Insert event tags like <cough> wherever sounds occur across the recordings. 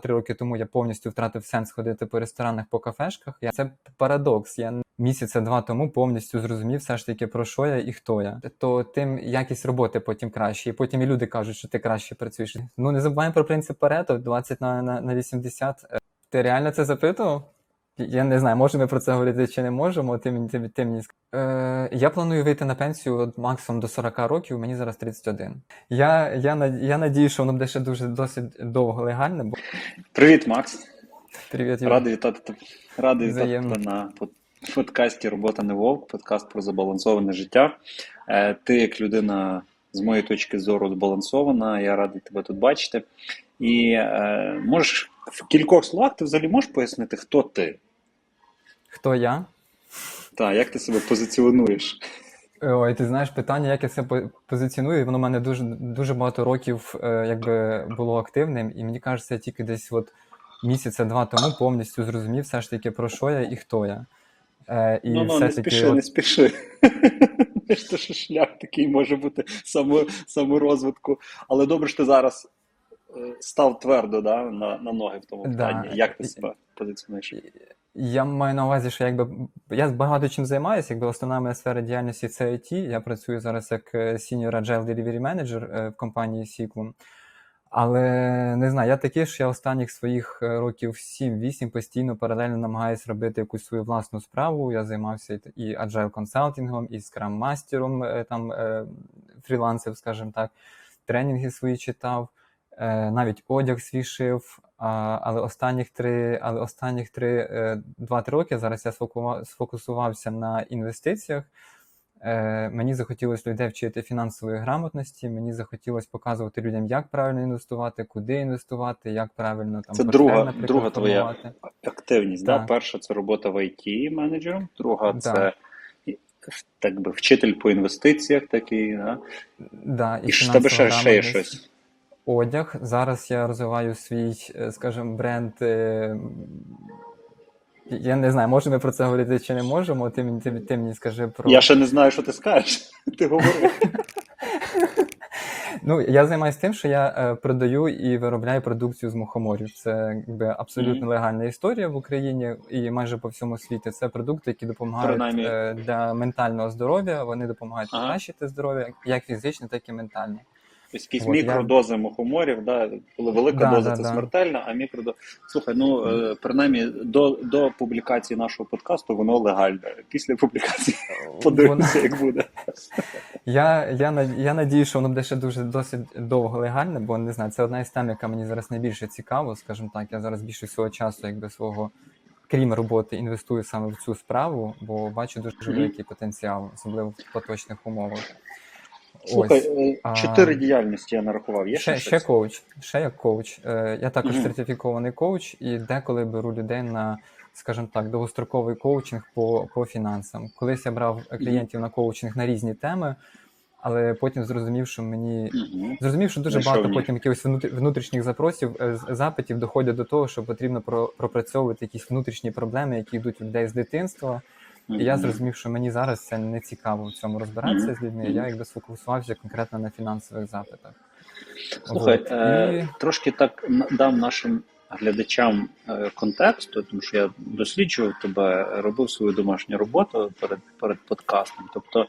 Три роки тому я повністю втратив сенс ходити по ресторанах, по кафешках. Я це парадокс. Я місяця два тому повністю зрозумів все ж таки про що я і хто я. То тим якість роботи потім краще, і потім і люди кажуть, що ти краще працюєш. Ну не забуваємо про принцип Парето 20 на, на, на 80. Е, Ти реально це запитував? Я не знаю, можемо ми про це говорити чи не можемо. Ти мені ти, ти мені е, я планую вийти на пенсію от максимум до 40 років. Мені зараз 31. Я, я, я надію, що воно буде ще дуже досить довго легальне, бо Привіт, Макс. привіт. Радий вітати. Радий вітати тебе на подкасті Робота не вовк, подкаст про забалансоване життя. Е, Ти, як людина, з моєї точки зору, збалансована. Я радий тебе тут бачити. І е, можеш в кількох словах ти взагалі можеш пояснити, хто ти? Хто я? Та, як ти себе позиціонуєш? Ой, ти знаєш питання, як я по- позиціоную, воно в мене дуже дуже багато років е, якби було активним, і мені кажеться, я тільки десь от місяця два тому повністю зрозумів все ж таки про що я і хто я. Е, і ну, ну, все не таки, спіши, от- не спіши. <laughs> Що шлях такий може бути само, саморозвитку. Але добре, що ти зараз е, став твердо да, на, на ноги в тому Да. питанні. Як ти себе позиціонуєш? Я маю на увазі, що якби я багато чим займаюся, якби основна моя сфера діяльності це IT. Я працюю зараз як е, Senior Agile Delivery Manager е, в компанії Sequum. Але не знаю, я такий, що я останніх своїх е, років 7-8 постійно паралельно намагаюся робити якусь свою власну справу. Я займався і- agile консалтингом, і Scrum мастером е, там фрілансив, скажімо так, тренінги свої читав, навіть одяг свій шив. Але останніх три, але останніх три, е, два-три роки зараз я сфокусувався на інвестиціях. Е, мені захотілося людей вчити фінансової грамотності. Мені захотілося показувати людям, як правильно інвестувати, куди інвестувати, як правильно там Це портфель, друга, друга твоя активність. Да? Так. Перша це робота в IT менеджером, друга Да. це так би вчитель по інвестиціях такий. Да? Да, І в тебе ще, є щось. Одяг. Зараз я розвиваю свій, е, скажімо, бренд. е, Я не знаю, можемо ми про це говорити чи не можемо. Ти, ти, ти мені скажи про. Я ще не знаю, що ти скажеш. <laughs> Ти говори. <laughs> Ну, я займаюся тим, що я е, продаю і виробляю продукцію з мухоморів. Це якби абсолютно Мгм. легальна історія в Україні і майже по всьому світі. Це продукти, які допомагають е, для ментального здоров'я. Вони допомагають Ага. покращити здоров'я, як фізичне, так і ментальне. Ось якісь От, я- мухоморів, да, коли велика Да, доза да, це да. смертельна, а мікродоза. Слухай, ну е, принаймні до, до публікації нашого подкасту воно легальне. Після публікації <laughs> подивимося, як буде. Я, я, я надію, що воно буде ще дуже досить довго легальне, бо не знаю, це одна із тем, яка мені зараз найбільше цікава, скажімо так. Я зараз більше свого часу, якби свого, крім роботи, інвестую саме в цю справу, бо бачу дуже великий потенціал, особливо в поточних умовах. Слухай, е, чотири діяльності я нарахував. Є ще, Ще, ще коуч, ще як коуч. Е, Я також Мгм. сертифікований коуч і деколи беру людей на, скажімо так, довгостроковий коучинг по, по фінансам. Колись я брав клієнтів на коучинг на різні теми, але потім зрозумів, що мені Мгм. зрозумів, що дуже Знайшов багато потім якихось внутр- внутрішніх запросів, е, запитів доходять до того, що потрібно про, пропрацьовувати якісь внутрішні проблеми, які йдуть у людей з дитинства. І я зрозумів, що мені зараз це не цікаво в цьому розбиратися з людьми. Я якби сфокусувався конкретно на фінансових запитах. Слухай, От. е, І- трошки так дам нашим глядачам е, контексту, тому що я досліджував тебе, робив свою домашню роботу перед, перед подкастом. Тобто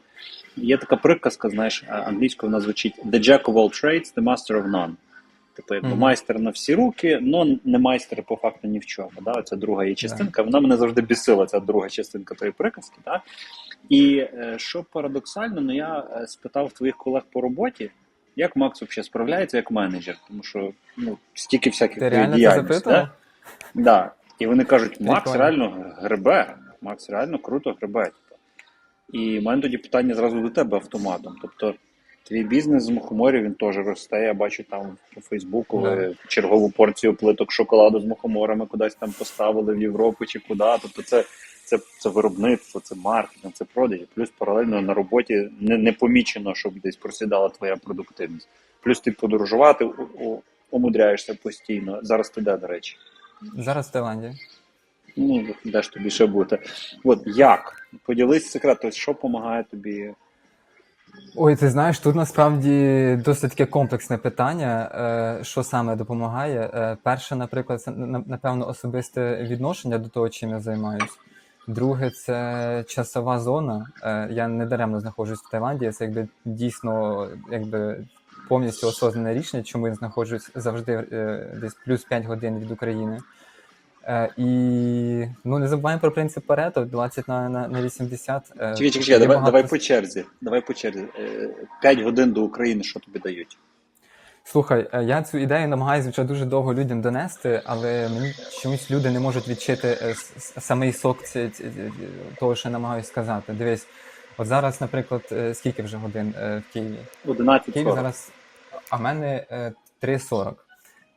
є така приказка, знаєш, англійською вона звучить The Jack of all trades, the master of none. Типу, якби Мгм. майстер на всі руки, але не майстер по факту ні в чому. Да? Це друга її частинка. Вона мене завжди бісила, ця друга частинка тої приказки. Да? І е, що парадоксально, ну я е, спитав твоїх колег по роботі, як Макс взагалі справляється як менеджер, тому що ну, стільки всяких діяльностей. Да? Да. І вони кажуть, Макс Прикольно. реально гребе, Макс реально круто гребе. Типу. І в мене тоді питання зразу до тебе автоматом. Тобто, твій бізнес з мухоморів він теж росте. Я бачу там по Фейсбуку ви чергову порцію плиток шоколаду з мухоморами кудись там поставили в Європу чи куди. Тобто, це, це, це виробництво, це маркетинг, це продажі. Плюс паралельно на роботі не, не помічено, щоб десь просідала твоя продуктивність. Плюс ти подорожувати у- у- умудряєшся постійно. Зараз ти де, до речі. Зараз в Таїланді. Ну, де ж тобі ще бути? От як? Поділись секретом, що допомагає тобі Ой, ти знаєш, тут насправді досить таке комплексне питання, е, що саме допомагає. Е, Перше, наприклад, це напевно особисте відношення до того, чим я займаюсь. Друге, це часова зона. Е, Я не даремно знаходжусь в Таїланді. Це якби дійсно якби повністю осознане рішення, чому я знаходжусь завжди десь плюс 5 годин від України. Е, І ну не забуваємо про принцип Парето 20 на, на, на 80. Е, Чекай, чекай, чекай, давай, багато давай по черзі. Давай по черзі. Е, П'ять годин до України, що тобі дають? Слухай, е, я цю ідею намагаюся вже дуже довго людям донести, але мені чомусь люди не можуть відчити е, самий сок ці- ці- ці- того, що я намагаюся сказати. Дивись, от зараз, наприклад, е, скільки вже годин е, в Києві? В 11 Києві зараз, а в мене е, 3.40.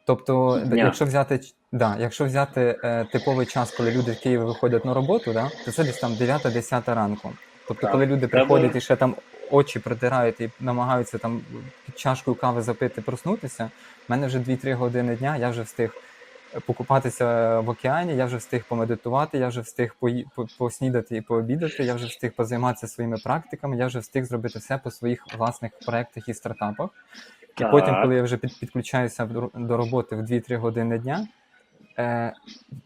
Тобто, Дня. якщо взяти, да, якщо взяти е, типовий час, коли люди в Києві виходять на роботу, да, то це десь там 9-10 ранку. Тобто, Так. коли люди приходять і ще там очі протирають і намагаються там під чашкою кави запити, проснутися, в мене вже 2-3 години дня, я вже встиг покупатися в океані, я вже встиг помедитувати, я вже встиг пої- по- поснідати і пообідати, я вже встиг позайматися своїми практиками, я вже встиг зробити все по своїх власних проектах і стартапах. І Так. потім, коли я вже підключаюся до роботи в 2-3 години дня, е,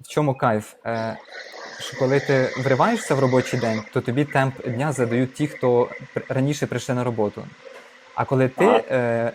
в чому кайф? Е, що коли ти вриваєшся в робочий день, то тобі темп дня задають ті, хто раніше прийшли на роботу. А коли ти е,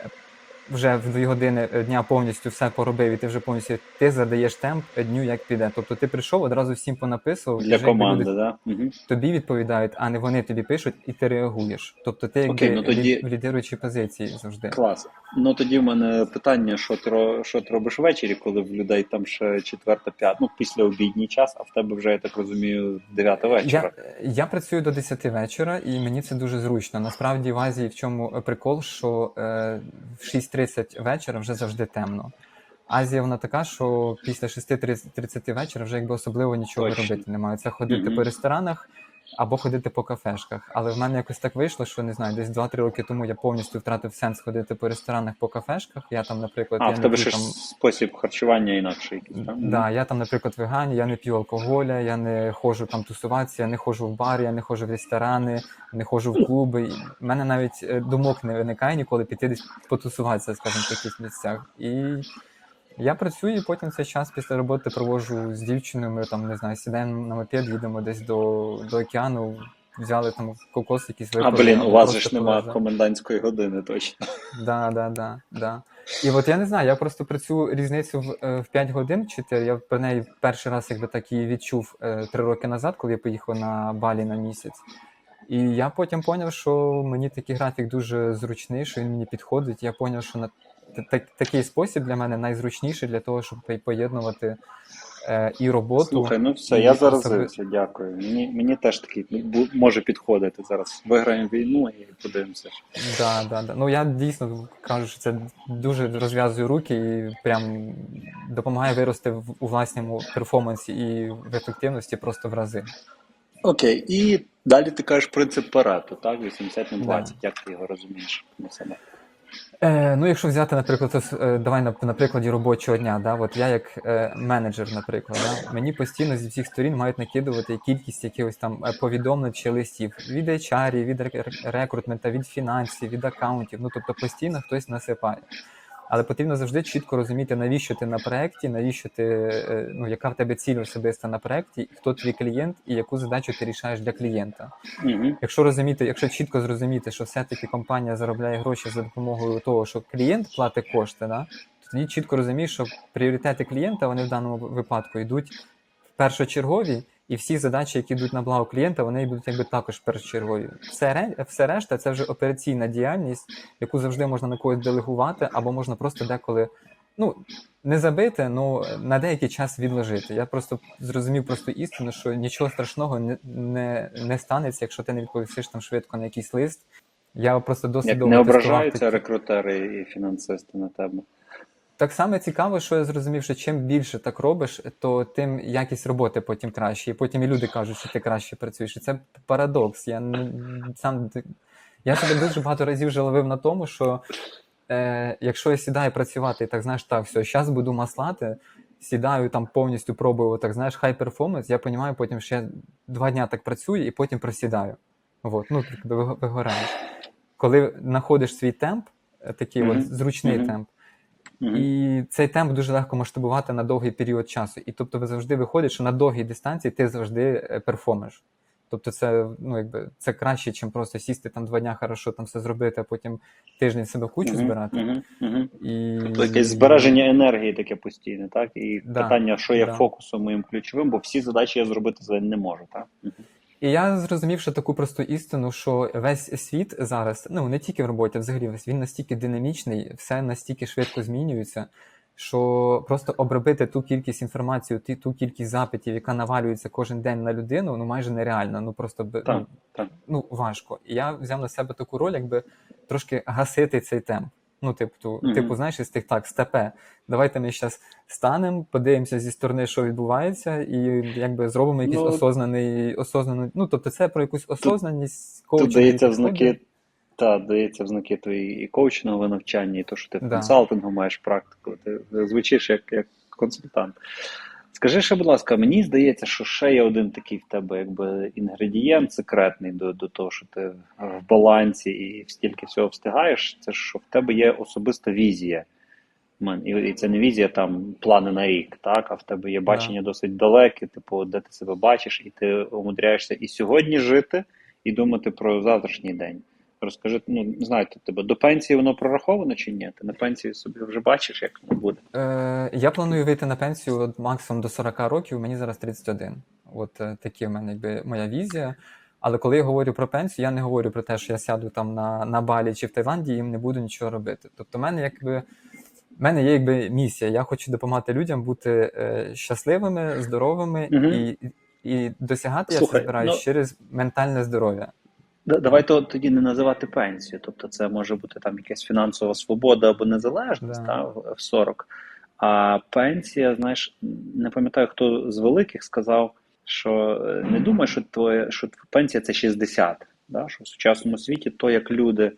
вже в 2 години дня повністю все поробив, і ти вже повністю ти задаєш темп дню, як піде. Тобто ти прийшов, одразу всім понаписував, Для вже команди, люди да? Угу. тобі відповідають, а не вони тобі пишуть, і ти реагуєш. Тобто ти якби Окей, ну тоді- в лідируючій позиції завжди. Клас. Ну тоді в мене питання: що ти, що ти робиш ввечері, коли в людей там ще четверта, п'ята, ну після обідній час, а в тебе вже, я так розумію, дев'ята вечора. Я, я працюю до 10 вечора, і мені це дуже зручно. Насправді в Азії в чому е, прикол, що е, в 6.30 вечора вже завжди темно. Азія вона така, що після 6.30 вечора вже якби особливо нічого Точно. робити немає. Це ходити Мгм. по ресторанах або ходити по кафешках. Але в мене якось так вийшло, що не знаю, десь 2-3 роки тому я повністю втратив сенс ходити по ресторанах, по кафешках. Я там, наприклад, А, я в не тебе п'ю ще там... спосіб харчування інакший якийсь, так? Да, я там, наприклад, вегані, я не п'ю алкоголя, я не ходжу там тусуватися, я не ходжу в бар, я не ходжу в ресторани, не ходжу в клуби. В мене навіть е, думок не виникає ніколи піти десь потусуватися, скажімо, в таких місцях. І я працюю, потім цей час після роботи проводжу з дівчиною. Ми там не знаю, сідаємо на мопед, їдемо десь до, до океану, взяли там кокос якийсь А блін, у вас же ж немає комендантської години, точно. Да, да, да, да. І от я не знаю, я просто про цю різницю в, е, в 5 годин 4, я про неї перший раз якби так її відчув е, 3 роки назад, коли я поїхав на Балі на місяць. І я потім зрозумів, що мені такий графік дуже зручний, що він мені підходить. Я зрозумів, що на такий спосіб для мене найзручніший для того, щоб поєднувати е, і роботу. Слухай, ну все, і я особи- дякую. Мені, мені теж такий може підходити зараз. Виграємо війну і подивимося. Да, да, да. Ну я дійсно кажу, що це дуже розв'язує руки і прям допомагає вирости в, у власному перформансі і в ефективності просто в рази. Окей, і далі ти кажеш принцип Парето, так? 80 на Да. Як ти його розумієш на себе? Е, ну, якщо взяти, наприклад, е, давай на, на прикладі робочого дня, да, от я як е, менеджер, наприклад, да, мені постійно зі всіх сторін мають накидувати кількість якихось там е, повідомлень чи листів від HR, від рек- рекрутмента, від фінансів, від акаунтів. Ну тобто постійно хтось насипає. Але потрібно завжди чітко розуміти, навіщо ти на проєкті, навіщо ти, е, ну, яка в тебе ціль особиста на проєкті, хто твій клієнт і яку задачу ти рішаєш для клієнта. Угу. Якщо розуміти, якщо чітко зрозуміти, що все-таки компанія заробляє гроші за допомогою того, що клієнт платить кошти, да, то тоді чітко розумієш, що пріоритети клієнта вони в даному випадку йдуть першочергові, і всі задачі, які йдуть на благо клієнта, вони будуть якби також першочергові. Все, все решта це вже операційна діяльність, яку завжди можна на когось делегувати, або можна просто деколи. Ну, не забити, але на деякий час відложити. Я просто зрозумів просту істину, що нічого страшного не, не, не станеться, якщо ти не відповісиш там швидко на якийсь лист. Я просто досить Як довго не ображаються такі- рекрутери і фінансисти на тебе? Так само цікаво, що я зрозумів, що чим більше так робиш, то тим якість роботи потім краще. І потім і люди кажуть, що ти краще працюєш. І це парадокс. Я не- сам я себе дуже багато разів вже ловив на тому, що е, якщо я сідаю працювати і так знаєш, так, все, зараз буду маслати, сідаю там повністю пробую, так знаєш, хай перформанс, я розумію потім, я два дня так працюю і потім просідаю. От, ну, вигораєш. коли знаходиш свій темп, е, такий Мгм. от зручний Мгм. темп, Мгм. і цей темп дуже легко масштабувати на довгий період часу. І тобто ви завжди виходить, що на довгій дистанції ти завжди е, перформиш. Тобто це, ну, якби, це краще, ніж просто сісти там два дня хорошо там все зробити, а потім тиждень себе в кучу Мгм. збирати. Мгм. І... Тобто якесь збереження енергії таке постійне, так? І Да, питання, що є да. фокусом моїм ключовим, бо всі задачі я зробити за день не можу, так? І я зрозумів, що таку просту істину, що весь світ зараз, ну не тільки в роботі, а взагалі весь він настільки динамічний, все настільки швидко змінюється, що просто обробити ту кількість інформації, ті- ту кількість запитів, яка навалюється кожен день на людину, ну майже нереально. Ну просто Так, ну, так. ну важко. І я взяв на себе таку роль, якби трошки гасити цей темп. Ну, типу, Мгм. типу, знаєш, із тих так, степе. Давайте ми зараз станемо, подивимося зі сторони, що відбувається, і якби зробимо якийсь Ну, осознаний, осознаний. Ну, тобто, це про якусь осознаність Тут дається в знаки, та, дається в знаки твої і коучингове навчання, і то, що ти в Да. консалтингу маєш практику. Ти звучиш як, як консультант. Скажи ще, будь ласка, мені здається, що ще є один такий в тебе якби інгредієнт секретний до, до того, що ти в балансі і стільки всього встигаєш. Це що в тебе є особиста візія. І, і це не візія там плани на рік, так, а в тебе є бачення досить далеке, типу, де ти себе бачиш, і ти умудряєшся і сьогодні жити, і думати про завтрашній день. Розкажи, ну не знаю, тебе до пенсії воно прораховано чи ні? Ти на пенсії собі вже бачиш, як воно буде. Е, я планую вийти на пенсію от максимум до 40 років, мені зараз 31. От е, такі в мене якби моя візія. Але коли я говорю про пенсію, я не говорю про те, що я сяду там на, на Балі чи в Таїланді і їм не буду нічого робити. Тобто, в мене якби. В мене є якби місія. Я хочу допомагати людям бути е, щасливими, здоровими Мгм. і, і досягати я це збираюсь ну- через ментальне здоров'я. Да- Давай то тоді не називати пенсію. Тобто, це може бути там якась фінансова свобода або незалежність Да. та, в в 40. А пенсія, знаєш, не пам'ятаю, хто з великих сказав, що е, не думай, що твоє, що пенсія це 60. Да? Що в сучасному світі то, як люди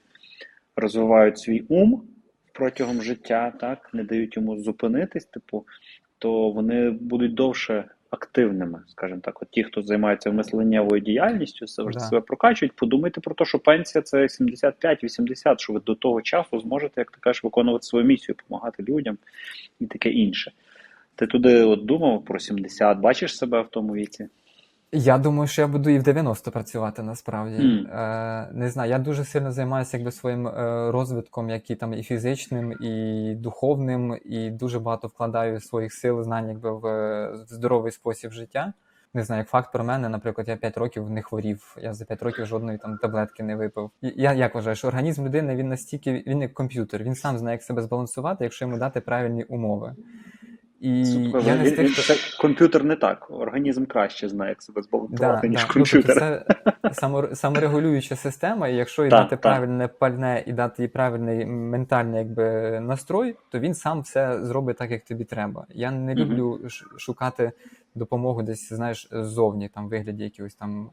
розвивають свій ум протягом життя, так, не дають йому зупинитись, типу, то вони будуть довше активними, скажімо так. От ті, хто займається мисленнєвою діяльністю, завжди Да. себе прокачують, подумайте про те, що пенсія це 75-80, що ви до того часу зможете, як ти кажеш, виконувати свою місію, допомагати людям і таке інше. Ти туди от думав про 70, бачиш себе в тому віці? Я думаю, що я буду і в 90 працювати насправді. Мгм. Е, не знаю, я дуже сильно займаюся якби своїм е, розвитком, як і там і фізичним, і духовним, і дуже багато вкладаю своїх сил, знань якби в здоровий спосіб життя. Не знаю, як факт про мене, наприклад, я 5 років не хворів, я за 5 років жодної там таблетки не випив. Я як вважаю, що організм людини він настільки він як комп'ютер, він сам знає, як себе збалансувати, якщо йому дати правильні умови. І Слухай, я не з тих, хто... це комп'ютер не так. Організм краще знає, як себе збалансувати, ніж Ну, комп'ютер. тобто це само, саморегулююча система, і якщо їй дати правильне пальне і дати їй правильний ментальний якби, настрой, то він сам все зробить так, як тобі треба. Я не люблю ш- шукати допомогу десь, знаєш, ззовні, там, вигляді якихось там,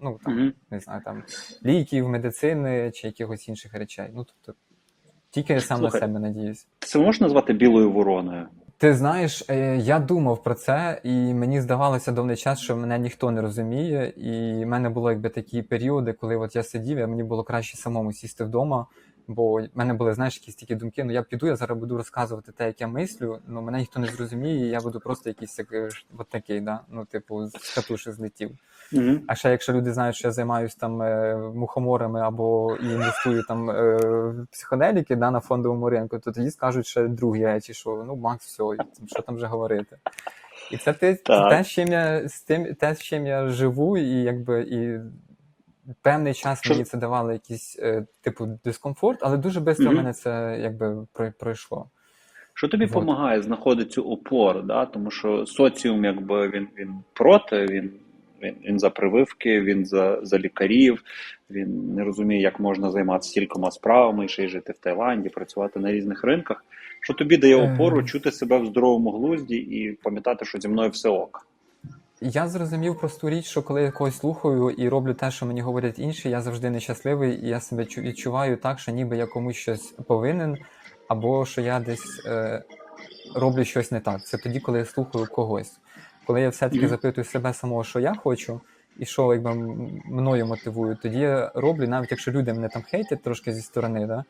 ну, там, Мгм. не знаю, там, ліків, медицини чи якихось інших речей. Ну, тобто, тільки я сам Слухай, на себе надіюсь. Це можна назвати білою вороною? Ти знаєш, е, я думав про це, і мені здавалося довгий час, що мене ніхто не розуміє. І в мене були якби такі періоди, коли от я сидів, і мені було краще самому сісти вдома. Бо в мене були, знаєш, якісь такі думки, ну я піду, я зараз буду розказувати те, як я мислю, ну мене ніхто не зрозуміє, і я буду просто якийсь як, е, от такий, да? ну, типу, з катуші злетів. Угу. А ще якщо люди знають, що я займаюся там е, мухоморами або і інвестую там е, в психоделіки да, на фондовому ринку, то тоді скажуть ще другі речі, що ну Макс, все, що там вже говорити. І це те, те, з чим я з тим, те, з чим я живу, і якби і певний час мені це давало якийсь е, типу дискомфорт, але дуже швидко Мгм. мене це якби про- пройшло. Що тобі допомагає знаходити цю опору? Да? Тому що соціум, якби він, він проти, він, він, він за прививки, він за, за лікарів, він не розуміє, як можна займатися стількома справами, ще й жити в Таїланді, працювати на різних ринках. Що тобі дає Е. опору чути себе в здоровому глузді і пам'ятати, що зі мною все ок? Я зрозумів просту річ, що коли я когось слухаю і роблю те, що мені говорять інші, я завжди нещасливий, і я себе чу- відчуваю так, що ніби я комусь щось повинен, або що я десь е, роблю щось не так. Це тоді, коли я слухаю когось. Коли я все-таки запитую себе самого, що я хочу, і що якби, мною мотивує, тоді я роблю, навіть якщо люди мене там хейтять трошки зі сторони, да,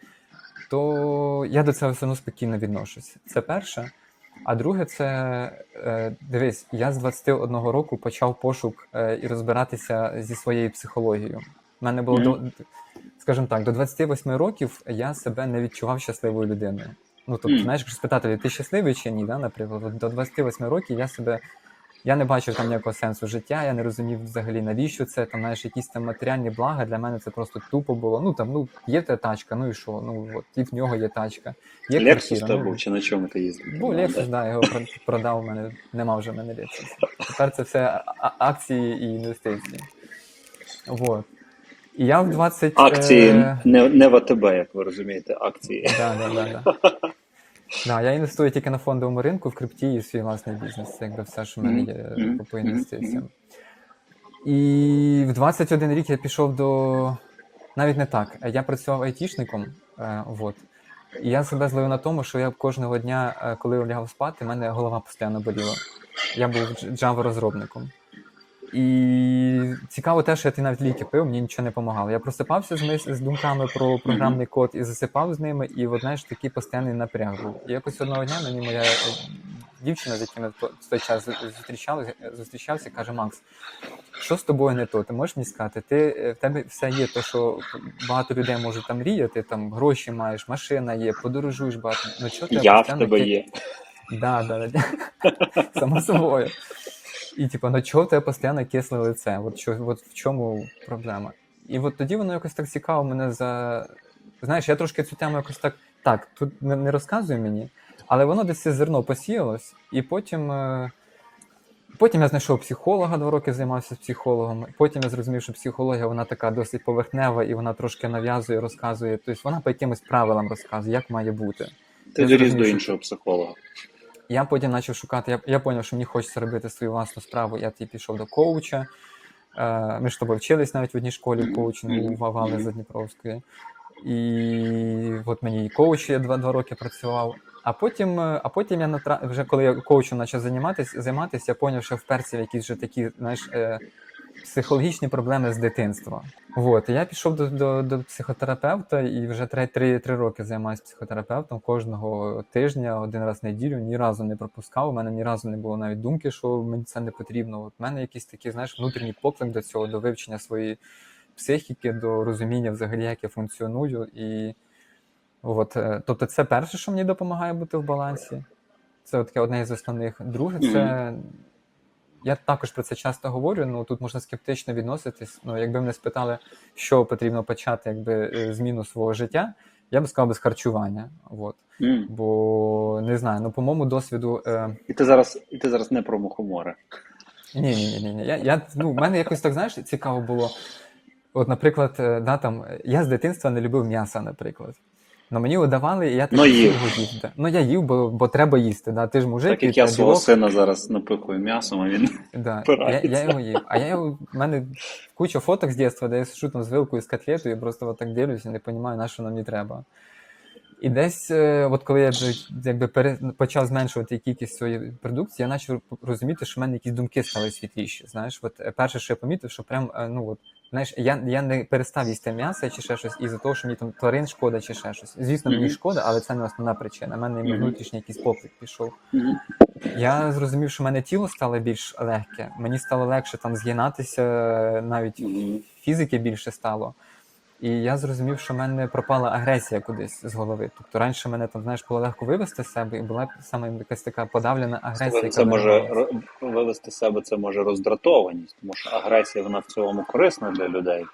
то я до цього все одно спокійно відношусь. Це перше. А друге, це е, дивись, я з 21 року почав пошук е, і розбиратися зі своєю психологією. У мене було Мгм. до, скажімо так, до 28 років я себе не відчував щасливою людиною. Ну, тобто, Мгм. знаєш, якщо спитати, ти щасливий чи ні, да, наприклад, до 28 років я себе. Я не бачив там ніякого сенсу життя, я не розумів взагалі, навіщо це. Там, знаєш, якісь там матеріальні блага для мене це просто тупо було. Ну там, ну, є та тачка, ну і що? Ну от і в нього є тачка. Є Лексус то ну, був чи на чому ти їздив? був Ну, Lexus, да. його продав, у мене нема вже в мене Lexus. Тепер це все акції і інвестиції. Вот. І я в 20... Акції е, не, не в АТБ, як ви розумієте, акції. Да, да, да, да. <laughs> Да, я інвестую тільки на фондовому ринку в крипті і в свій власний бізнес. Це якби все, що в мене є Мгм, по- інвестиціям. І в 21 рік я пішов до. Навіть не так. Я працював айтішником. Е, вот. І я себе зловив на тому, що я кожного дня, е, коли лягав спати, в мене голова постійно боліла. Я був Java розробником. І цікаво те, що я ті навіть ліки пив, мені нічого не допомагало. Я просипався з, мис- з думками про програмний код і засипав з ними, і от, знаєш, такий постійний напряг був. І якось одного дня мені моя е, дівчина, з яким я в той час зустрічався, зустрічався, каже: Макс, що з тобою не то? Ти можеш мені сказати, ти е, в тебе все є, то що багато людей можуть там мріяти, там гроші маєш, машина є, подорожуєш багато. Ну чого тебе Я в тебе є. Да, да, да. <laughs> Само собою. І типу, ну чого в тебе постійно кисле лице? От, що, от в чому проблема? І от тоді воно якось так цікаво мене за. Знаєш, я трошки цю тему якось так. Так, тут не, не розказуй мені, але воно десь це зерно посіялось, і потім. е, Потім я знайшов психолога, два роки займався з психологом. Потім я зрозумів, що психологія вона така досить поверхнева і вона трошки нав'язує, розказує. Тобто вона по якимось правилам розказує, як має бути. Ти доріс до іншого психолога. Я потім почав шукати. Я, я зрозумів, що мені хочеться робити свою власну справу. Я тоді пішов до коуча. Е, ми ж тобою вчились навіть в одній школі коучингу в Авали за Дніпровської. І от мені і коуч я два, два роки працював. А потім, е, а потім я натра... вже коли я коучем почав займатися, займатися, я зрозумів, що вперся в якісь вже такі, знаєш, е, психологічні проблеми з дитинства. От, я пішов до, до, до психотерапевта і вже три, три, три роки займаюся психотерапевтом кожного тижня, один раз в неділю, ні разу не пропускав. У мене ні разу не було навіть думки, що мені це не потрібно. От в мене якийсь такий, знаєш, внутрішній поклик до цього, до вивчення своєї психіки, до розуміння взагалі, як я функціоную. І от, е, тобто, це перше, що мені допомагає бути в балансі. Це таке одне із основних. Друге, це. Я також про це часто говорю. Ну тут можна скептично відноситись. Ну, якби мене спитали, що потрібно почати, якби е, зміну свого життя, я би сказав би з харчування. От. М. Бо не знаю, ну по моєму досвіду. Е, І ти зараз, і ти зараз не про мухомори. ні, ні, ні, ні. Я, я, ну, в мене якось так, знаєш, цікаво було. От, наприклад, е, да, там, я з дитинства не любив м'яса, наприклад. Ну мені давали, і я Ну, так їв. його їв. да. Ну я їв, бо, бо треба їсти. Да. Ти ж мужик, Так як я свого білок. сина зараз напихую м'ясом, а він Да. Я, я його їв. А я його, в мене куча фоток з дитинства, де я сижу там з вилкою з котлетою, і просто отак дивлюся і не розумію, на що нам не треба. І десь, е, от коли я якби пере, почав зменшувати кількість своєї продукції, я почав розуміти, що в мене якісь думки стали світліші. Знаєш, от е, перше, що я помітив, що прям, е, ну от, знаєш, я, я не перестав їсти м'ясо чи ще щось із-за того, що мені там тварин шкода чи ще щось. Звісно, мені шкода, але це не основна причина. У мене Мгм. внутрішній якийсь поклик пішов. Я зрозумів, що в мене тіло стало більш легке. Мені стало легше там згинатися, навіть фізики більше стало. І я зрозумів, що в мене пропала агресія кудись з голови. Тобто раніше мене там, знаєш, було легко вивести з себе, і була саме якась така подавлена агресія. Це, це може вивести з себе, це може роздратованість, тому що агресія вона в цілому корисна для людей.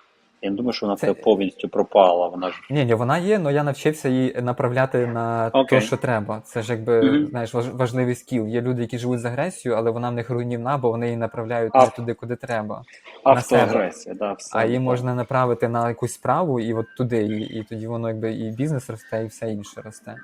Я не думаю, що вона в Це- тебе повністю пропала. Вона ж Ні, ні, вона є, але я навчився її направляти на Окей. те, що треба. Це ж якби Мгм. знаєш, важ- важливий скіл. Є люди, які живуть з агресією, але вона в них руйнівна, бо вони її направляють А- туди, куди треба. автоагресія, да, все. А її так. можна направити на якусь справу, і от туди, і, і тоді воно якби і бізнес росте, і все інше росте.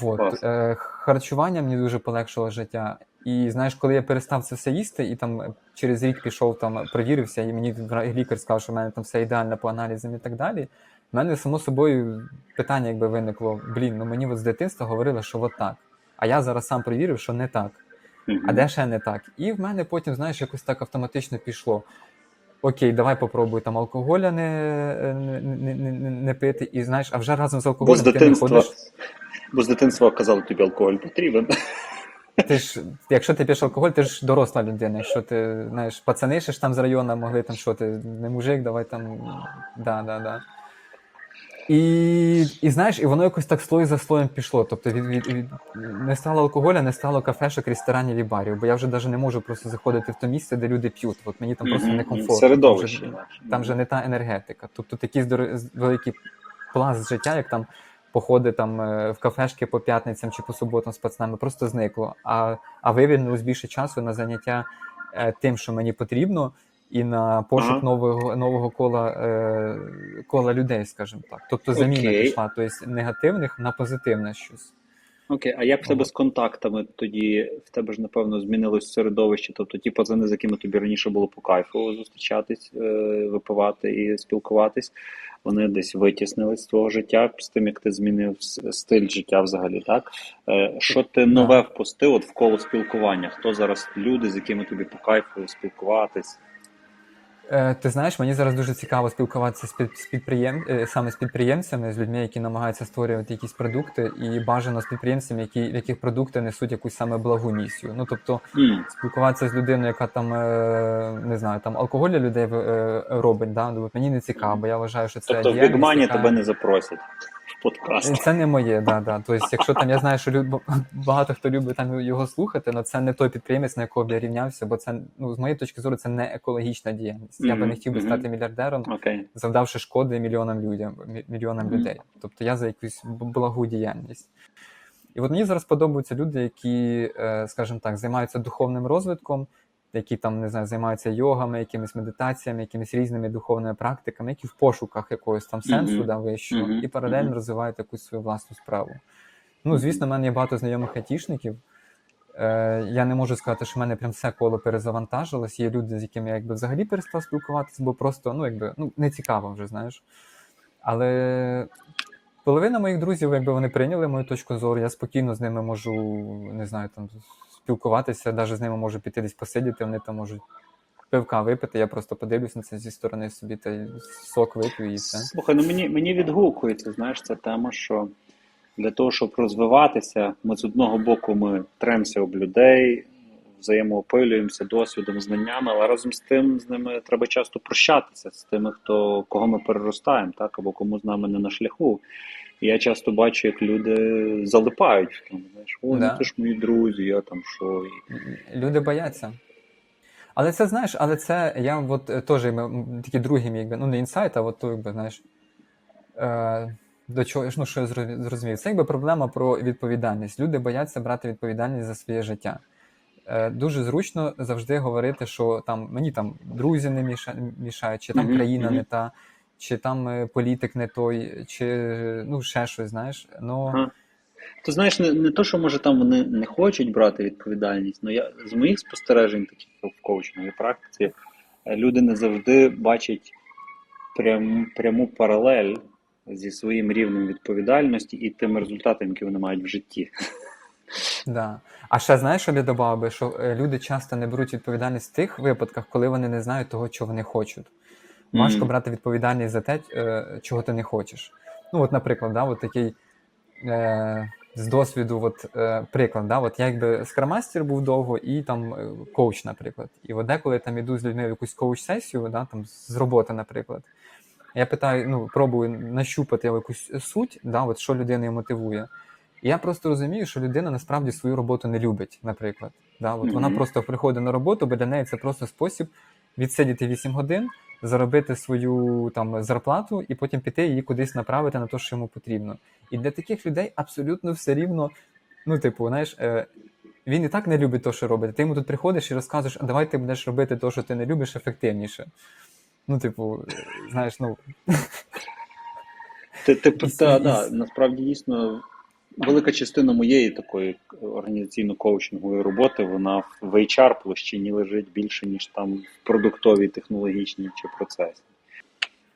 Вот. Е, харчування мені дуже полегшило життя. І знаєш, коли я перестав це все їсти, і там е, через рік пішов, там провірився, і мені лікар сказав, що в мене там все ідеально по аналізам і так далі. В мене само собою питання якби виникло: блін, ну мені от з дитинства говорили, що от так. А я зараз сам провірив, що не так. А де ще не так. І в мене потім, знаєш, якось так автоматично пішло. Окей, давай попробуй там алкоголя не, не, не, не, не пити, і знаєш, а вже разом з Бо алкоголем з ти не ходиш. бо з дитинства казали тобі алкоголь потрібен. Ти ж, якщо ти п'єш алкоголь, ти ж доросла людина. Якщо ти знаєш, пацани ще ж там з району могли там що ти не мужик, давай там. Да, да, да. І, і знаєш, і воно якось так слой за слоєм пішло. Тобто від, від, від, не стало алкоголя, не стало кафешок, ресторанів і барів. Бо я вже навіть не можу просто заходити в то місце, де люди п'ють. От мені там просто некомфортно. Середовище. Там вже не та енергетика. Тобто такий великий пласт життя, як там походи там е, в кафешки по п'ятницям чи по суботам з пацанами, просто зникло. А, а вивільнилось більше часу на заняття е, тим, що мені потрібно, і на пошук Ага. нового, нового кола, е, кола людей, скажімо так. Тобто заміна Окей. пішла, тобто негативних на позитивне щось. Окей, а як в тебе з контактами тоді? В тебе ж напевно змінилось середовище. Тобто ті пацани, з якими тобі раніше було по кайфу зустрічатись, е, випивати і спілкуватись, вони десь витіснили з твого життя з тим, як ти змінив стиль життя взагалі, так? Е, Що ти нове впустив от в коло спілкування? Хто зараз люди, з якими тобі по кайфу спілкуватись? Е, Ти знаєш, мені зараз дуже цікаво спілкуватися з, під, з підприєм... е, саме з підприємцями, з людьми, які намагаються створювати якісь продукти, і бажано з підприємцями, які, в яких продукти несуть якусь саме благу місію. Ну тобто спілкуватися з людиною, яка там е, не знаю, там алкоголь для людей робить, да? ну, мені не цікаво, бо я вважаю, що це Тобто в Бігмані тебе не запросять подкаст. Це не моє, да, да. Тобто, якщо там я знаю, що люб... багато хто любить там його слухати, але це не той підприємець, на якого б я рівнявся, бо це ну з моєї точки зору це не екологічна діяльність. Я би не хотів би мгм. стати мільярдером, Окей. завдавши шкоди мільйонам людям, мі- мільйонам Мгм. людей. Тобто я за якусь благу діяльність. І от мені зараз подобаються люди, які, е, скажімо так, займаються духовним розвитком, які там не знаю, займаються йогами, якимись медитаціями, якимись різними духовними практиками, які в пошуках якогось там сенсу Мгм. да, вищого, Мгм. і паралельно Мгм. розвивають якусь свою власну справу. Ну, звісно, в мене є багато знайомих айтішників. Е, я не можу сказати, що в мене прям все коло перезавантажилось. Є люди, з якими я якби взагалі перестав спілкуватися, бо просто ну, якби, ну, не цікаво вже, знаєш. Але половина моїх друзів, якби вони прийняли мою точку зору, я спокійно з ними можу, не знаю, там спілкуватися, навіть з ними можу піти десь посидіти, вони там можуть пивка випити, я просто подивлюсь на це зі сторони собі та сок вип'ю і все. Слухай, ну мені, мені відгукується, знаєш, ця тема, що для того, щоб розвиватися, ми з одного боку ми тремося об людей, взаємоопилюємося досвідом, знаннями, але разом з тим з ними треба часто прощатися з тими, хто кого ми переростаємо, так або кому з нами не на шляху. Я часто бачу, як люди залипають в тому, знаєш, о, Да. ну ти ж мої друзі, я там що. Люди бояться. Але це знаєш, але це я от е, теж такий другий мій, якби, ну не інсайт, а от то, якби, знаєш, е, до чого, ну, що я зро- зрозумів. Це якби проблема про відповідальність. Люди бояться брати відповідальність за своє життя. Е, дуже зручно завжди говорити, що там мені там друзі не мішають, чи там країна не та, чи там е, політик не той, чи ну ще щось, знаєш. Ну, Ага. Ти знаєш, не, не то, що може там вони не хочуть брати відповідальність, але я з моїх спостережень, таких в коучинговій практиці, е, люди не завжди бачать прям, пряму паралель зі своїм рівнем відповідальності і тими результатами, які вони мають в житті. Да. А ще знаєш, що я додав би, що е, люди часто не беруть відповідальність в тих випадках, коли вони не знають того, що вони хочуть. Важко брати відповідальність за те, е, чого ти не хочеш. Ну, от, наприклад, да, от такий е, з досвіду, от, е, приклад, да, от я якби скрамастер був довго і там е, коуч, наприклад. І от деколи там іду з людьми в якусь коуч-сесію, да, там, з роботи, наприклад. Я питаю, ну, пробую нащупати якусь суть, да, от, що людину мотивує. І я просто розумію, що людина насправді свою роботу не любить, наприклад. Да? От Вона просто приходить на роботу, бо для неї це просто спосіб відсидіти 8 годин, заробити свою там зарплату і потім піти її кудись направити на те, що йому потрібно. І для таких людей абсолютно все рівно, ну, типу, знаєш, е, він і так не любить те, що робить. Ти йому тут приходиш і розказуєш, а давай ти будеш робити те, що ти не любиш, ефективніше. Ну, типу, знаєш, ну. Ти, ти, <laughs> та, да, насправді дійсно велика частина моєї такої організаційно-коучингової роботи, вона в HR площині лежить більше, ніж там в продуктовій, технологічній чи процесі.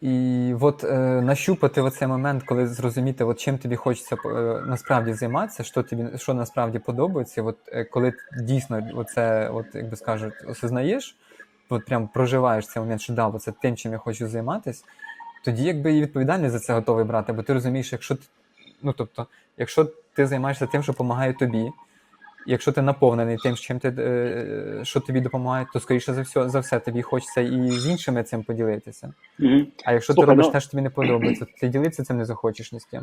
І от е, нащупати оцей момент, коли зрозуміти, от чим тобі хочеться е, насправді займатися, що тобі що насправді подобається, от е, коли дійсно оце, от як скажуть, осознаєш, от прям проживаєш цей момент, що да, оце тим, чим я хочу займатися, тоді якби і відповідальність за це готовий брати, бо ти розумієш, якщо ти, ну тобто, якщо ти займаєшся тим, що допомагає тобі, якщо ти наповнений тим, чим ти, е, що тобі допомагає, то скоріше за все, за все тобі хочеться і з іншими цим поділитися. Угу. А якщо Слухай, ти робиш ну- те, що тобі не подобається, то ти ділитися цим не захочеш ні з ким.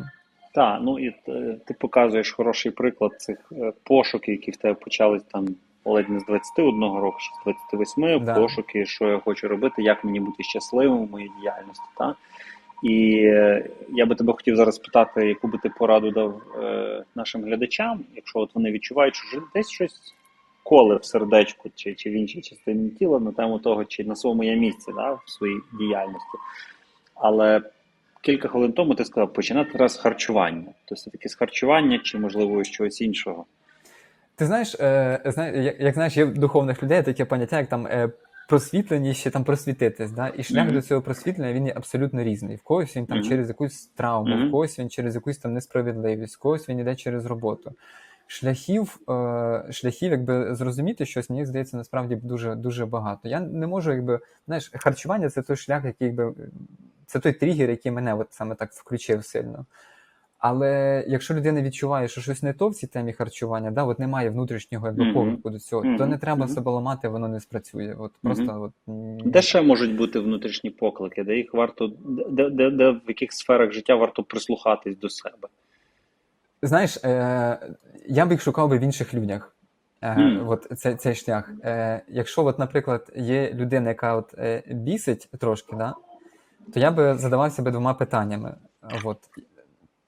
Так, ну і е, ти показуєш хороший приклад цих е, пошуків, які в тебе почались там ледь не з 21 року, чи з 28, Да. пошуки, що я хочу робити, як мені бути щасливим в моїй діяльності. Та? І е, я би тебе хотів зараз питати, яку би ти пораду дав е, нашим глядачам, якщо от вони відчувають, що десь щось коле в сердечку чи, чи в іншій частині тіла на тему того, чи на своєму я місці да, в своїй діяльності. Але кілька хвилин тому ти сказав, починати зараз з харчування. Тобто все-таки з харчування чи, можливо, чогось іншого. Ти знаєш, е, зна, як, як знаєш, є духовних людей таке поняття, як там е, просвітленість чи там просвітитись. Да? І шлях Мгм. до цього просвітлення він є абсолютно різний. В когось він там Мгм. через якусь травму, Мгм. в когось він через якусь там несправедливість, в когось він іде через роботу. Шляхів, е, шляхів, якби зрозуміти щось, мені здається, насправді дуже дуже багато. Я не можу, якби знаєш, харчування це той шлях, який якби це той тригер, який мене от саме так включив сильно. Але якщо людина відчуває, що щось не то в цій темі харчування, да, от немає внутрішнього якби, поклику до цього, то не треба себе ламати, воно не спрацює. От просто от, Де ще можуть бути внутрішні поклики, де їх варто, де, де, де в яких сферах життя варто прислухатись до себе? Знаєш, е, я б їх шукав би в інших людях. Е, Мгм. от цей, цей шлях. Е, якщо, от, наприклад, є людина, яка от, е, бісить трошки, да, то я би задавав себе двома питаннями. От.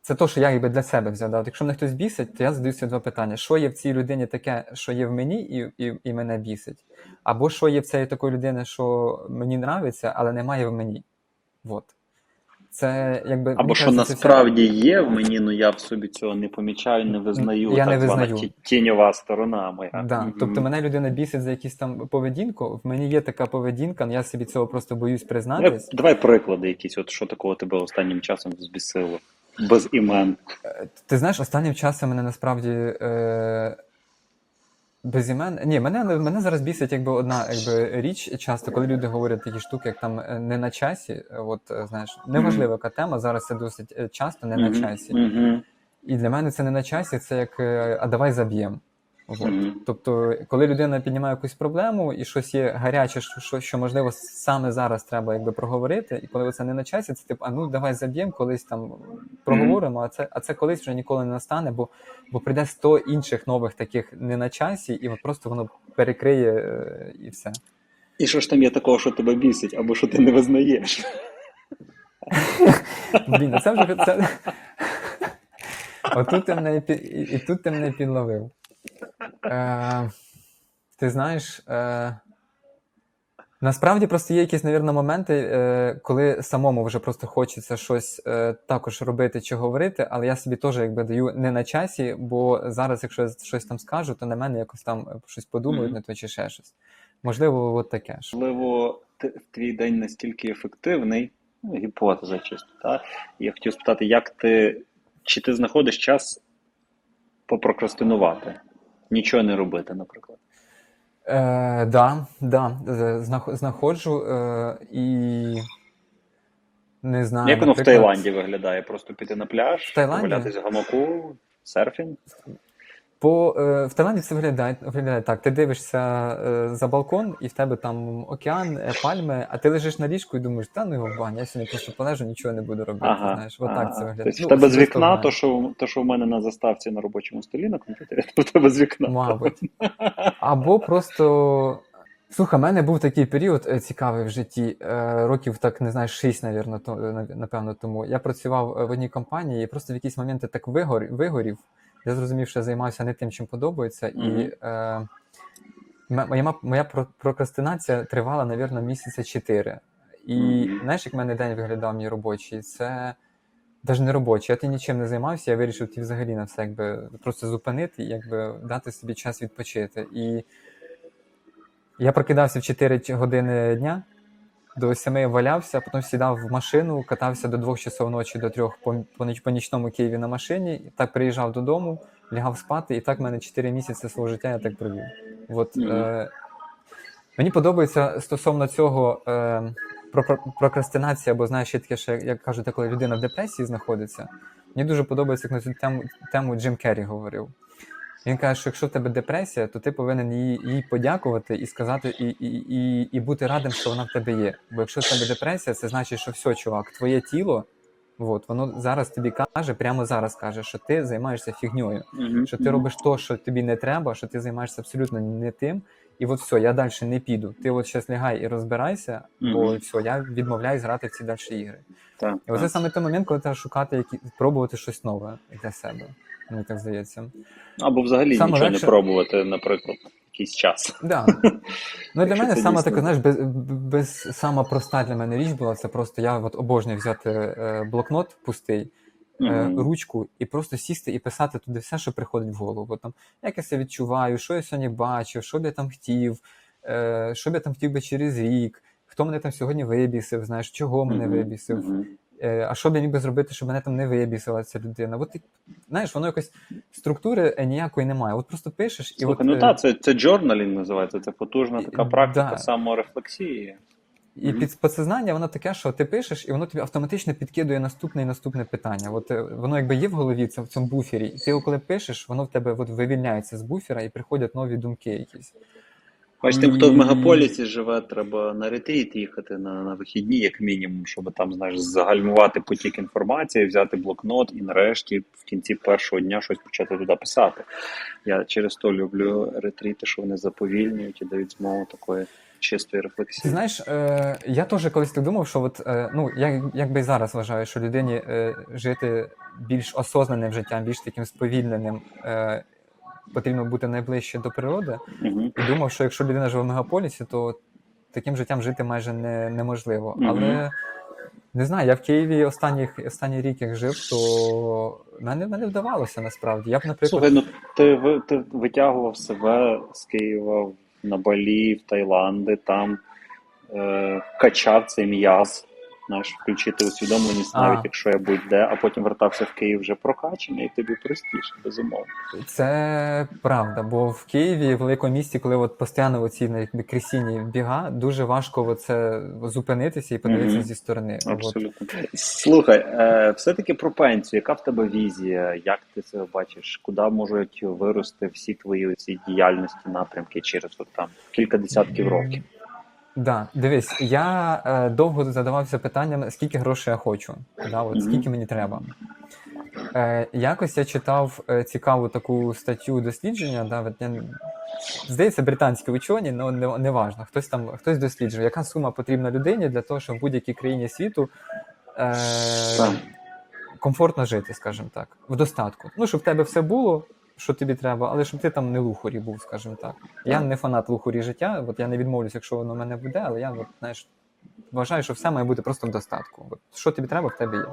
Це то, що я якби для себе взяв. Да. От якщо мене хтось бісить, то я задаю собі два питання: що є в цій людині таке, що є в мені, і, і, і мене бісить? Або що є в цієї такої людини, що мені нравиться, але немає в мені. От. Це якби Або що це насправді є в мені, ну я в собі цього не помічаю, не визнаю. Я так не визнаю. ті- тіньова сторона моя. Да. Мгм. Тобто мене людина бісить за якісь там поведінку. В мені є така поведінка, але я собі цього просто боюсь Давай, признатись. давай приклади якісь, от що такого тебе останнім часом збісило. Без імен. Ти знаєш, останнім часом мене насправді е, без імен. Ні, мене, мене зараз бісить якби одна якби, річ часто, коли люди говорять такі штуки, як там е, не на часі. е, От е, знаєш, неважлива яка тема, зараз це досить часто не на часі. І для мене це не на часі, це як а давай заб'ємо. От. Мгм. Тобто, коли людина піднімає якусь проблему і щось є гаряче, що, що, можливо саме зараз треба якби проговорити, і коли це не на часі, це типу, а ну давай заб'ємо, колись там проговоримо, а це, а це колись вже ніколи не настане, бо, бо прийде 100 інших нових таких не на часі, і просто воно перекриє е, і все. І що ж там є такого, що тебе бісить, або що ти не визнаєш? Блін, це вже це. Отут ти мене і тут ти мене підловив. Е, ти знаєш, е, насправді просто є якісь, навірно, моменти, е, коли самому вже просто хочеться щось е, також робити чи говорити, але я собі теж якби даю не на часі, бо зараз, якщо я щось там скажу, то на мене якось там щось подумають, не то чи ще щось. Можливо, от таке ж. Можливо, твій день настільки ефективний, ну, гіпотеза чисто, та? Я хотів спитати, як ти, чи ти знаходиш час попрокрастинувати? Нічого не робити, наприклад. Е, да, да, знаходжу е, і не знаю. Як воно в Таїланді виглядає? Просто піти на пляж, в гамаку, серфінг? По, е, в Таїланді все виглядає, виглядає так. Ти дивишся е, за балкон, і в тебе там океан, е, пальми, а ти лежиш на ліжку і думаєш, та ну його в баню, я сьогодні просто полежу, нічого не буду робити. Ага, знаєш, отак ага. це виглядає. Тобто Ну, в тебе з вікна, то що, то, що в мене на заставці на робочому столі на комп'ютері, <laughs> то в тебе з вікна. Мабуть. Або просто. Слухай, в мене був такий період е, цікавий в житті, е, років так не знаю, 6, навірно, то, напевно, тому. Я працював е, в одній компанії і просто в якісь моменти так вигор, вигорів. Я зрозумів, що я займався не тим, чим подобається, Мгм. і е, моя, моя прокрастинація тривала, навірно, місяця 4. І Мгм. знаєш, як в мене день виглядав мій робочий? Це навіть не робочий. Я ти нічим не займався, я вирішив ті взагалі на все якби просто зупинити і якби дати собі час відпочити. І я прокидався в 4 години дня, до семи валявся, потім сідав в машину, катався до двох часов ночі до трьох по, по, по нічному Києві на машині. Так приїжджав додому, лягав спати, і так в мене 4 місяці свого життя я так провів. От, е, мені подобається стосовно цього е, про, про прокрастинація, або знаєш, ще таке, що як кажуть, коли людина в депресії знаходиться. Мені дуже подобається, як на цю тему, тему Джим Керрі говорив. Він каже, що якщо в тебе депресія, то ти повинен їй, їй подякувати і сказати, і, і, і, і бути радим, що вона в тебе є. Бо якщо в тебе депресія, це значить, що все, чувак, твоє тіло, от, воно зараз тобі каже, прямо зараз каже, що ти займаєшся фігньою, що ти робиш то, що тобі не треба, що ти займаєшся абсолютно не тим. І от все, я далі не піду. Ти от зараз лягай і розбирайся, бо все, я відмовляюсь грати в ці далі ігри. Так, І оце так. саме той момент, коли треба шукати які пробувати щось нове для себе. Мені так здається. Або взагалі Саме нічого легше- не пробувати, наприклад, якийсь час. Да. <laughs> Ну для мене дійсно- така, знаєш, без, без сама проста для мене річ була. Це просто я от обожнюю взяти е, блокнот пустий, Мгм. ручку і просто сісти і писати туди все, що приходить в голову. Там, як я себе відчуваю, що я сьогодні бачив, що б я там хотів, е, що б я там хотів би через рік, хто мене там сьогодні вибісив, знаєш, чого мене Мгм. вибісив. Е, а що б я міг би зробити, щоб мене там не вибісила ця людина? От ти, знаєш, воно якось структури е, ніякої немає. От просто пишеш і Слухай, от, ну е, так, це, це джорналінг називається, це потужна така практика да. саморефлексії. І Мгм. під підсознання воно таке, що ти пишеш, і воно тобі автоматично підкидує наступне і наступне питання. От воно якби є в голові, це в цьому буфері, і ти коли пишеш, воно в тебе от вивільняється з буфера і приходять нові думки якісь. Бач, тим, хто в мегаполісі живе, треба на ретріт їхати на, на вихідні, як мінімум, щоб там, знаєш, загальмувати потік інформації, взяти блокнот і нарешті в кінці першого дня щось почати туди писати. Я через то люблю ретріти, що вони заповільнюють і дають змогу такої чистої рефлексії. знаєш, е, я теж колись так думав, що от, е, ну, я якби і зараз вважаю, що людині е, жити більш осознаним життям, більш таким сповільненим, е, потрібно бути найближче до природи. Угу. І думав, що якщо людина живе в мегаполісі, то таким життям жити майже не, неможливо. Мгм. Але не знаю, я в Києві останніх, останній рік як жив, то мене, мене вдавалося насправді. Я б, наприклад, Слухай, ну ти, ти витягував себе з Києва на Балі, в Таїланди, там е, качав цей м'яз, знаєш, включити усвідомленість, А. навіть якщо я будь-де, а потім вертався в Київ вже прокачаний, і тобі простіше, безумовно. це правда, бо в Києві, в великому місті, коли от постійно оці ну, якби кресінні біга, дуже важко це зупинитися і подивитися Мгм. зі сторони. От. Слухай, е, все-таки про пенсію. Яка в тебе візія? Як ти це бачиш? Куди можуть вирости всі твої ці діяльності, напрямки через от, там кілька десятків років? Да, дивись, я е, довго задавався питанням, скільки грошей я хочу, да, от, скільки мені треба. Е, якось я читав е, цікаву таку статтю дослідження, да, от я, здається, британські учені, але не, не важно. Хтось там хтось досліджує, яка сума потрібна людині для того, щоб в будь-якій країні світу е, комфортно жити, скажімо так, в достатку. Ну, щоб в тебе все було, що тобі треба, але щоб ти там не лухарі був, скажімо так. Я не фанат лухарі життя, от я не відмовлюсь, якщо воно в мене буде, але я от, знаєш, вважаю, що все має бути просто в достатку. От, що тобі треба, в тебе є.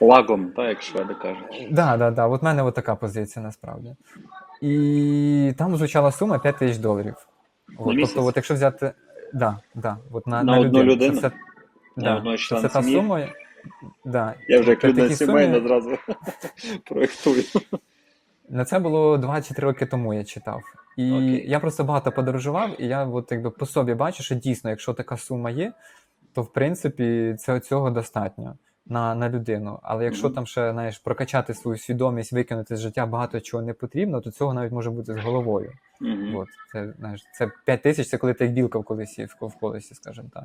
Лагом, так, як шведи кажуть. Да, да, да. От в мене от така позиція насправді. І там звучала сума 5 тисяч доларів. От, місяць? тобто, от якщо взяти. Да, да, от на, На одну людину? Це, На да, це та сім'ї? сума. Да. Я вже як людина сімейна сумі- зразу <laughs> проєктую. На це було 2-3 роки тому я читав. І Окей. я просто багато подорожував, і я от якби по собі бачу, що дійсно, якщо така сума є, то в принципі це, цього достатньо на, на людину. Але якщо Мгм. там ще знаєш, прокачати свою свідомість, викинути з життя багато чого не потрібно, то цього навіть може бути з головою. Мгм. От, це, знаєш, це 5 тисяч, це коли ти як білка в колесі, в колесі, скажімо так.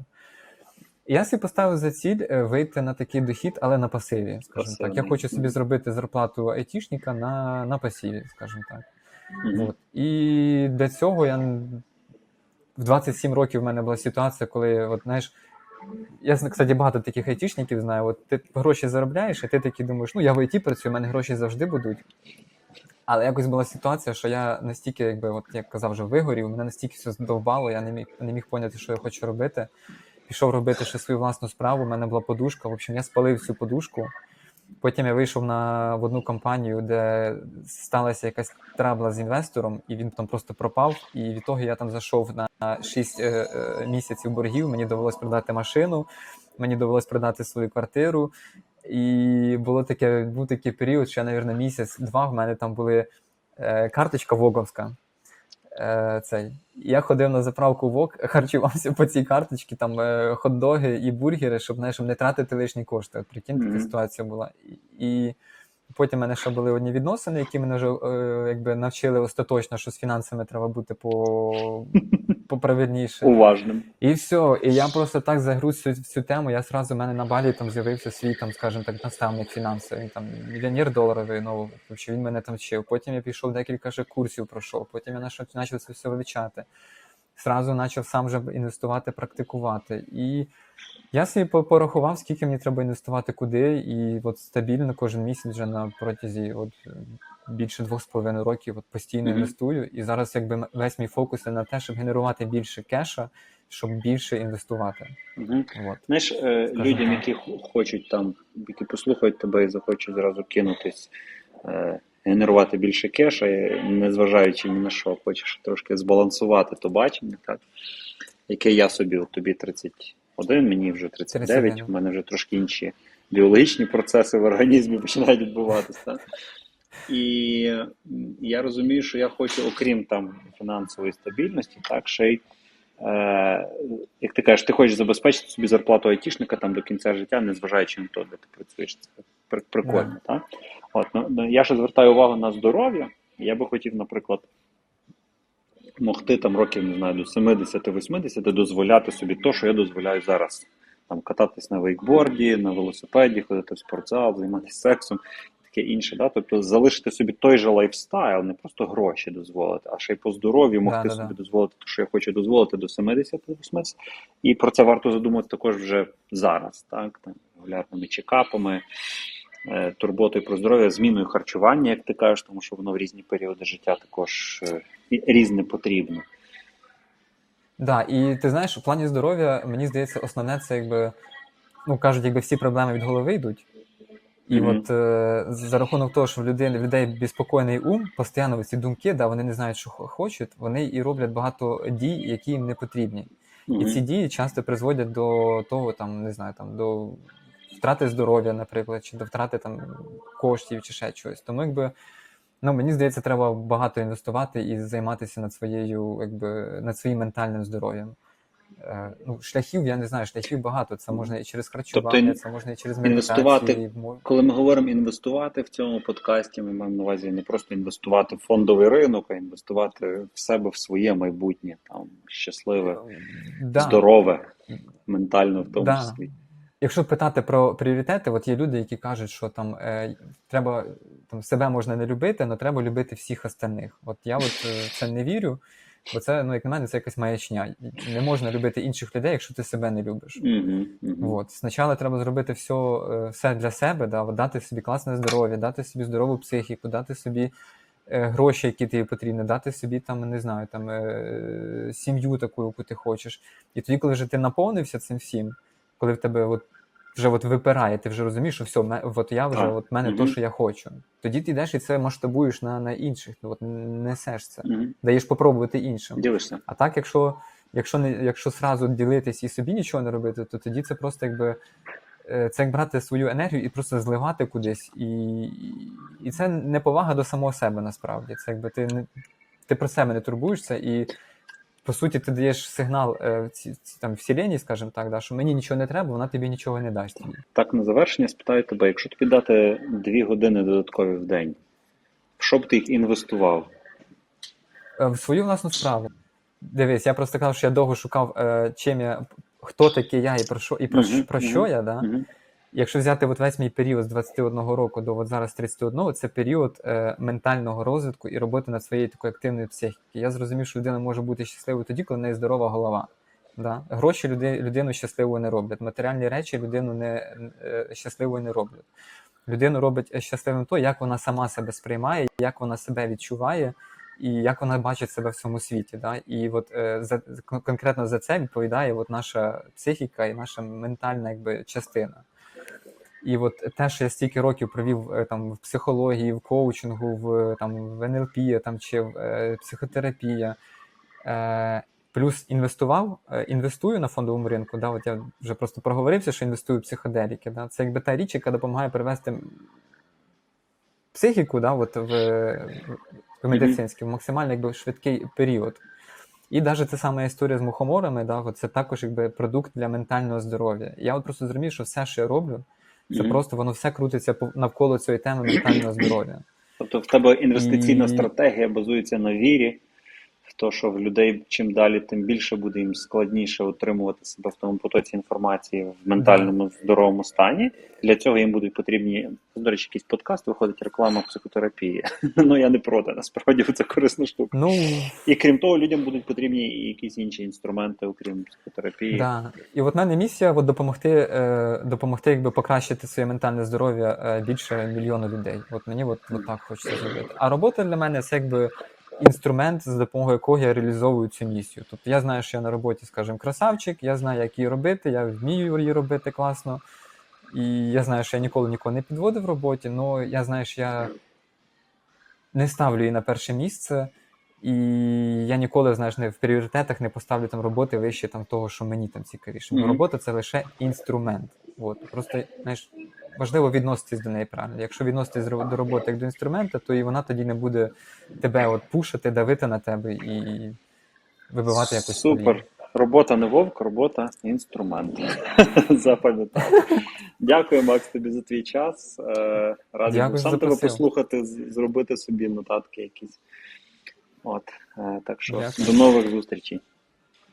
Я собі поставив за ціль е, вийти на такий дохід, але на пасиві, скажімо так. Я хочу собі зробити зарплату айтішника на, на пасиві, скажімо так. Мгм. От. І для цього я в 27 років в мене була ситуація, коли, от, знаєш, я, кстати, багато таких айтішників знаю. От ти гроші заробляєш, і ти такий думаєш, ну я в ІТ працюю, в мене гроші завжди будуть. Але якось була ситуація, що я настільки, якби, от як казав, вже вигорів, мене настільки все здовбало, я не міг, не міг поняти, що я хочу робити. Пішов робити ще свою власну справу, у мене була подушка. В общем, я спалив цю подушку. Потім я вийшов на в одну компанію, де сталася якась трабла з інвестором, і він там просто пропав. І від того я там зайшов на 6 е, е, місяців боргів. Мені довелось продати машину, мені довелось продати свою квартиру. І було таке, був такий період, що мабуть, місяць-два в мене там були е, карточка Воговська. Е, цей. Я ходив на заправку ВОК, харчувався по цій карточці, там е, хот-доги і бургери, щоб, знаєш, щоб не тратити лишні кошти. От Прикинь, така ситуація була. І, і потім в мене ще були одні відносини, які мене вже е, якби навчили остаточно, що з фінансами треба бути по, поправильніше. Уважним. І все. І я просто так загруз цю, цю тему. Я сразу в мене на балі там з'явився свій, там, скажімо так, наставник фінансовий, там мільйонер доларовий, ну що він мене там вчив. Потім я пішов декілька же курсів пройшов. Потім я почав це все вивчати. Зразу почав сам же інвестувати, практикувати. І я собі порахував, скільки мені треба інвестувати куди, і от стабільно кожен місяць вже на протязі от, е, більше двох з половиною років от постійно Мгм. інвестую. І зараз якби весь мій фокус на те, щоб генерувати більше кеша, щоб більше інвестувати. Угу. От. Знаєш, е, Скажи. людям, які хочуть там, які послухають тебе і захочуть зразу кинутись, е, генерувати більше кеша, незважаючи ні на що, хочеш трошки збалансувати то бачення, так? Яке я собі, от тобі 31, мені вже 39, 31. у мене вже трошки інші біологічні процеси в організмі починають відбуватися. І я розумію, що я хочу, окрім там фінансової стабільності, так, ще й Е, як ти кажеш, ти хочеш забезпечити собі зарплату айтішника там до кінця життя, незважаючи на те, де ти працюєш. Це при- прикольно, так? От, ну, ну, я ще звертаю увагу на здоров'я. Я би хотів, наприклад, могти там років, не знаю, до 70-80 дозволяти собі те, що я дозволяю зараз. Там кататись на вейкборді, на велосипеді, ходити в спортзал, займатися сексом, таке інше. Да? Тобто залишити собі той же лайфстайл, не просто гроші дозволити, а ще й по здоров'ю могти Да-да-да. собі дозволити те, що я хочу дозволити до 70-80. І про це варто задумати також вже зараз, так? Там, регулярними чекапами, турботою про здоров'я, зміною харчування, як ти кажеш, тому що воно в різні періоди життя також е, різне потрібно. Да, і ти знаєш, у плані здоров'я, мені здається, основне це якби, ну кажуть, якби всі проблеми від голови йдуть. І Мгм. от е, за рахунок того, що в людей, в людей безпокійний ум, постійно ці думки, да, вони не знають, що хочуть, вони і роблять багато дій, які їм не потрібні. І ці дії часто призводять до того, там, не знаю, там, до втрати здоров'я, наприклад, чи до втрати там, коштів, чи ще чогось. Тому якби, ну, мені здається, треба багато інвестувати і займатися над своєю, якби, над своїм ментальним здоров'ям. Е, ну, шляхів, я не знаю, шляхів багато. Це можна і через харчування, Тобто це можна і через інвестувати- Коли ми говоримо інвестувати в цьому подкасті, ми маємо на увазі не просто інвестувати в фондовий ринок, а інвестувати в себе, в своє майбутнє, там щасливе, Да. здорове, ментально в тому Да. числі. Якщо питати про пріоритети, от є люди, які кажуть, що там е, треба там себе можна не любити, але треба любити всіх остальних. От я от е, це не вірю, бо це, ну як на мене, це якась маячня. Не можна любити інших людей, якщо ти себе не любиш. Угу. От спочатку треба зробити все, е, все для себе, да, от дати собі класне здоров'я, дати собі здорову психіку, дати собі е, гроші, які тобі потрібні, дати собі там, не знаю, там е, сім'ю таку, яку ти хочеш. І тоді, коли вже ти наповнився цим всім, коли в тебе от вже от випирає, ти вже розумієш, що все, от я вже от мене Мгм. то, що я хочу. Тоді ти йдеш і це масштабуєш на, на інших, от несеш це, Угу. даєш попробувати іншим. Ділишся. А так, якщо, якщо, не, якщо сразу ділитись і собі нічого не робити, то тоді це просто якби. е, Це як брати свою енергію і просто зливати кудись. І, і- і це не повага до самого себе насправді. Це якби ти не ти про себе не турбуєшся, і по суті ти даєш сигнал е, ці, ці, там, вселенні, скажімо так, да, що мені нічого не треба, вона тобі нічого не дасть. Так, на завершення спитаю тебе, якщо тобі дати дві години додаткові в день, в що б ти їх інвестував? Е, В свою власну справу. Дивись, я просто казав, що я довго шукав, е, чим я, хто такий я і про що, і про, що- про що мгм. я. Да? Угу. Якщо взяти от весь мій період з 21 року до от зараз 31, це період е, ментального розвитку і роботи над своєю такою активною психікою. Я зрозумів, що людина може бути щасливою тоді, коли в неї здорова голова. Да? Гроші люди, людину щасливою не роблять, матеріальні речі людину не, е, щасливою не роблять. Людину робить е, щасливим то, як вона сама себе сприймає, як вона себе відчуває, і як вона бачить себе в цьому світі. Да? І от е, за, конкретно за це відповідає от наша психіка і наша ментальна якби, частина. І от те, що я стільки років провів е, там в психології, в коучингу, в там в НЛП там чи в е, психотерапія, е, плюс інвестував, е, інвестую на фондовому ринку. Да, от я вже просто проговорився, що інвестую в психоделіки. Да, це якби та річ, яка допомагає привести психіку, да, от в, в медицинський, в максимально якби швидкий період. І навіть ця сама історія з мухоморами, да, от це також якби продукт для ментального здоров'я. Я от просто зрозумів, що все, що я роблю, це Мгм. просто воно все крутиться навколо цієї теми ментального <clears throat> здоров'я. Тобто в тебе інвестиційна І- стратегія базується на вірі, в те, що в людей чим далі, тим більше буде їм складніше утримувати себе в тому потоці інформації в ментальному здоровому стані. Для цього їм будуть потрібні, до речі, якийсь подкаст виходить реклама психотерапії. <laughs> Ну я не проти, насправді це корисна штука. Ну, І крім того, людям будуть потрібні і якісь інші інструменти, окрім психотерапії. да. І от мене місія от допомогти, е, допомогти якби покращити своє ментальне здоров'я е, більше мільйона людей. От мені от, от так хочеться зробити. А робота для мене це якби інструмент, за допомогою якого я реалізовую цю місію. Тобто я знаю, що я на роботі, скажімо, красавчик, я знаю, як її робити, я вмію її робити класно. І я знаю, що я ніколи нікого не підводив в роботі, але я знаю, що я не ставлю її на перше місце. І я ніколи, знаєш, не в пріоритетах не поставлю там роботи вище там того, що мені там цікавіше. Бо робота це лише інструмент. От просто знаєш, важливо відноситись до неї правильно. Якщо відноситись до роботи як до інструмента, то і вона тоді не буде тебе от пушити, давити на тебе і вибивати якось. Супер. Робота не вовк, робота інструмент. <laughs> Запам'ятав. Дякую, Макс, тобі за твій час. Е, Радий був сам тебе послухати, зробити собі нотатки якісь. От, е, так що Дякую. до нових зустрічей.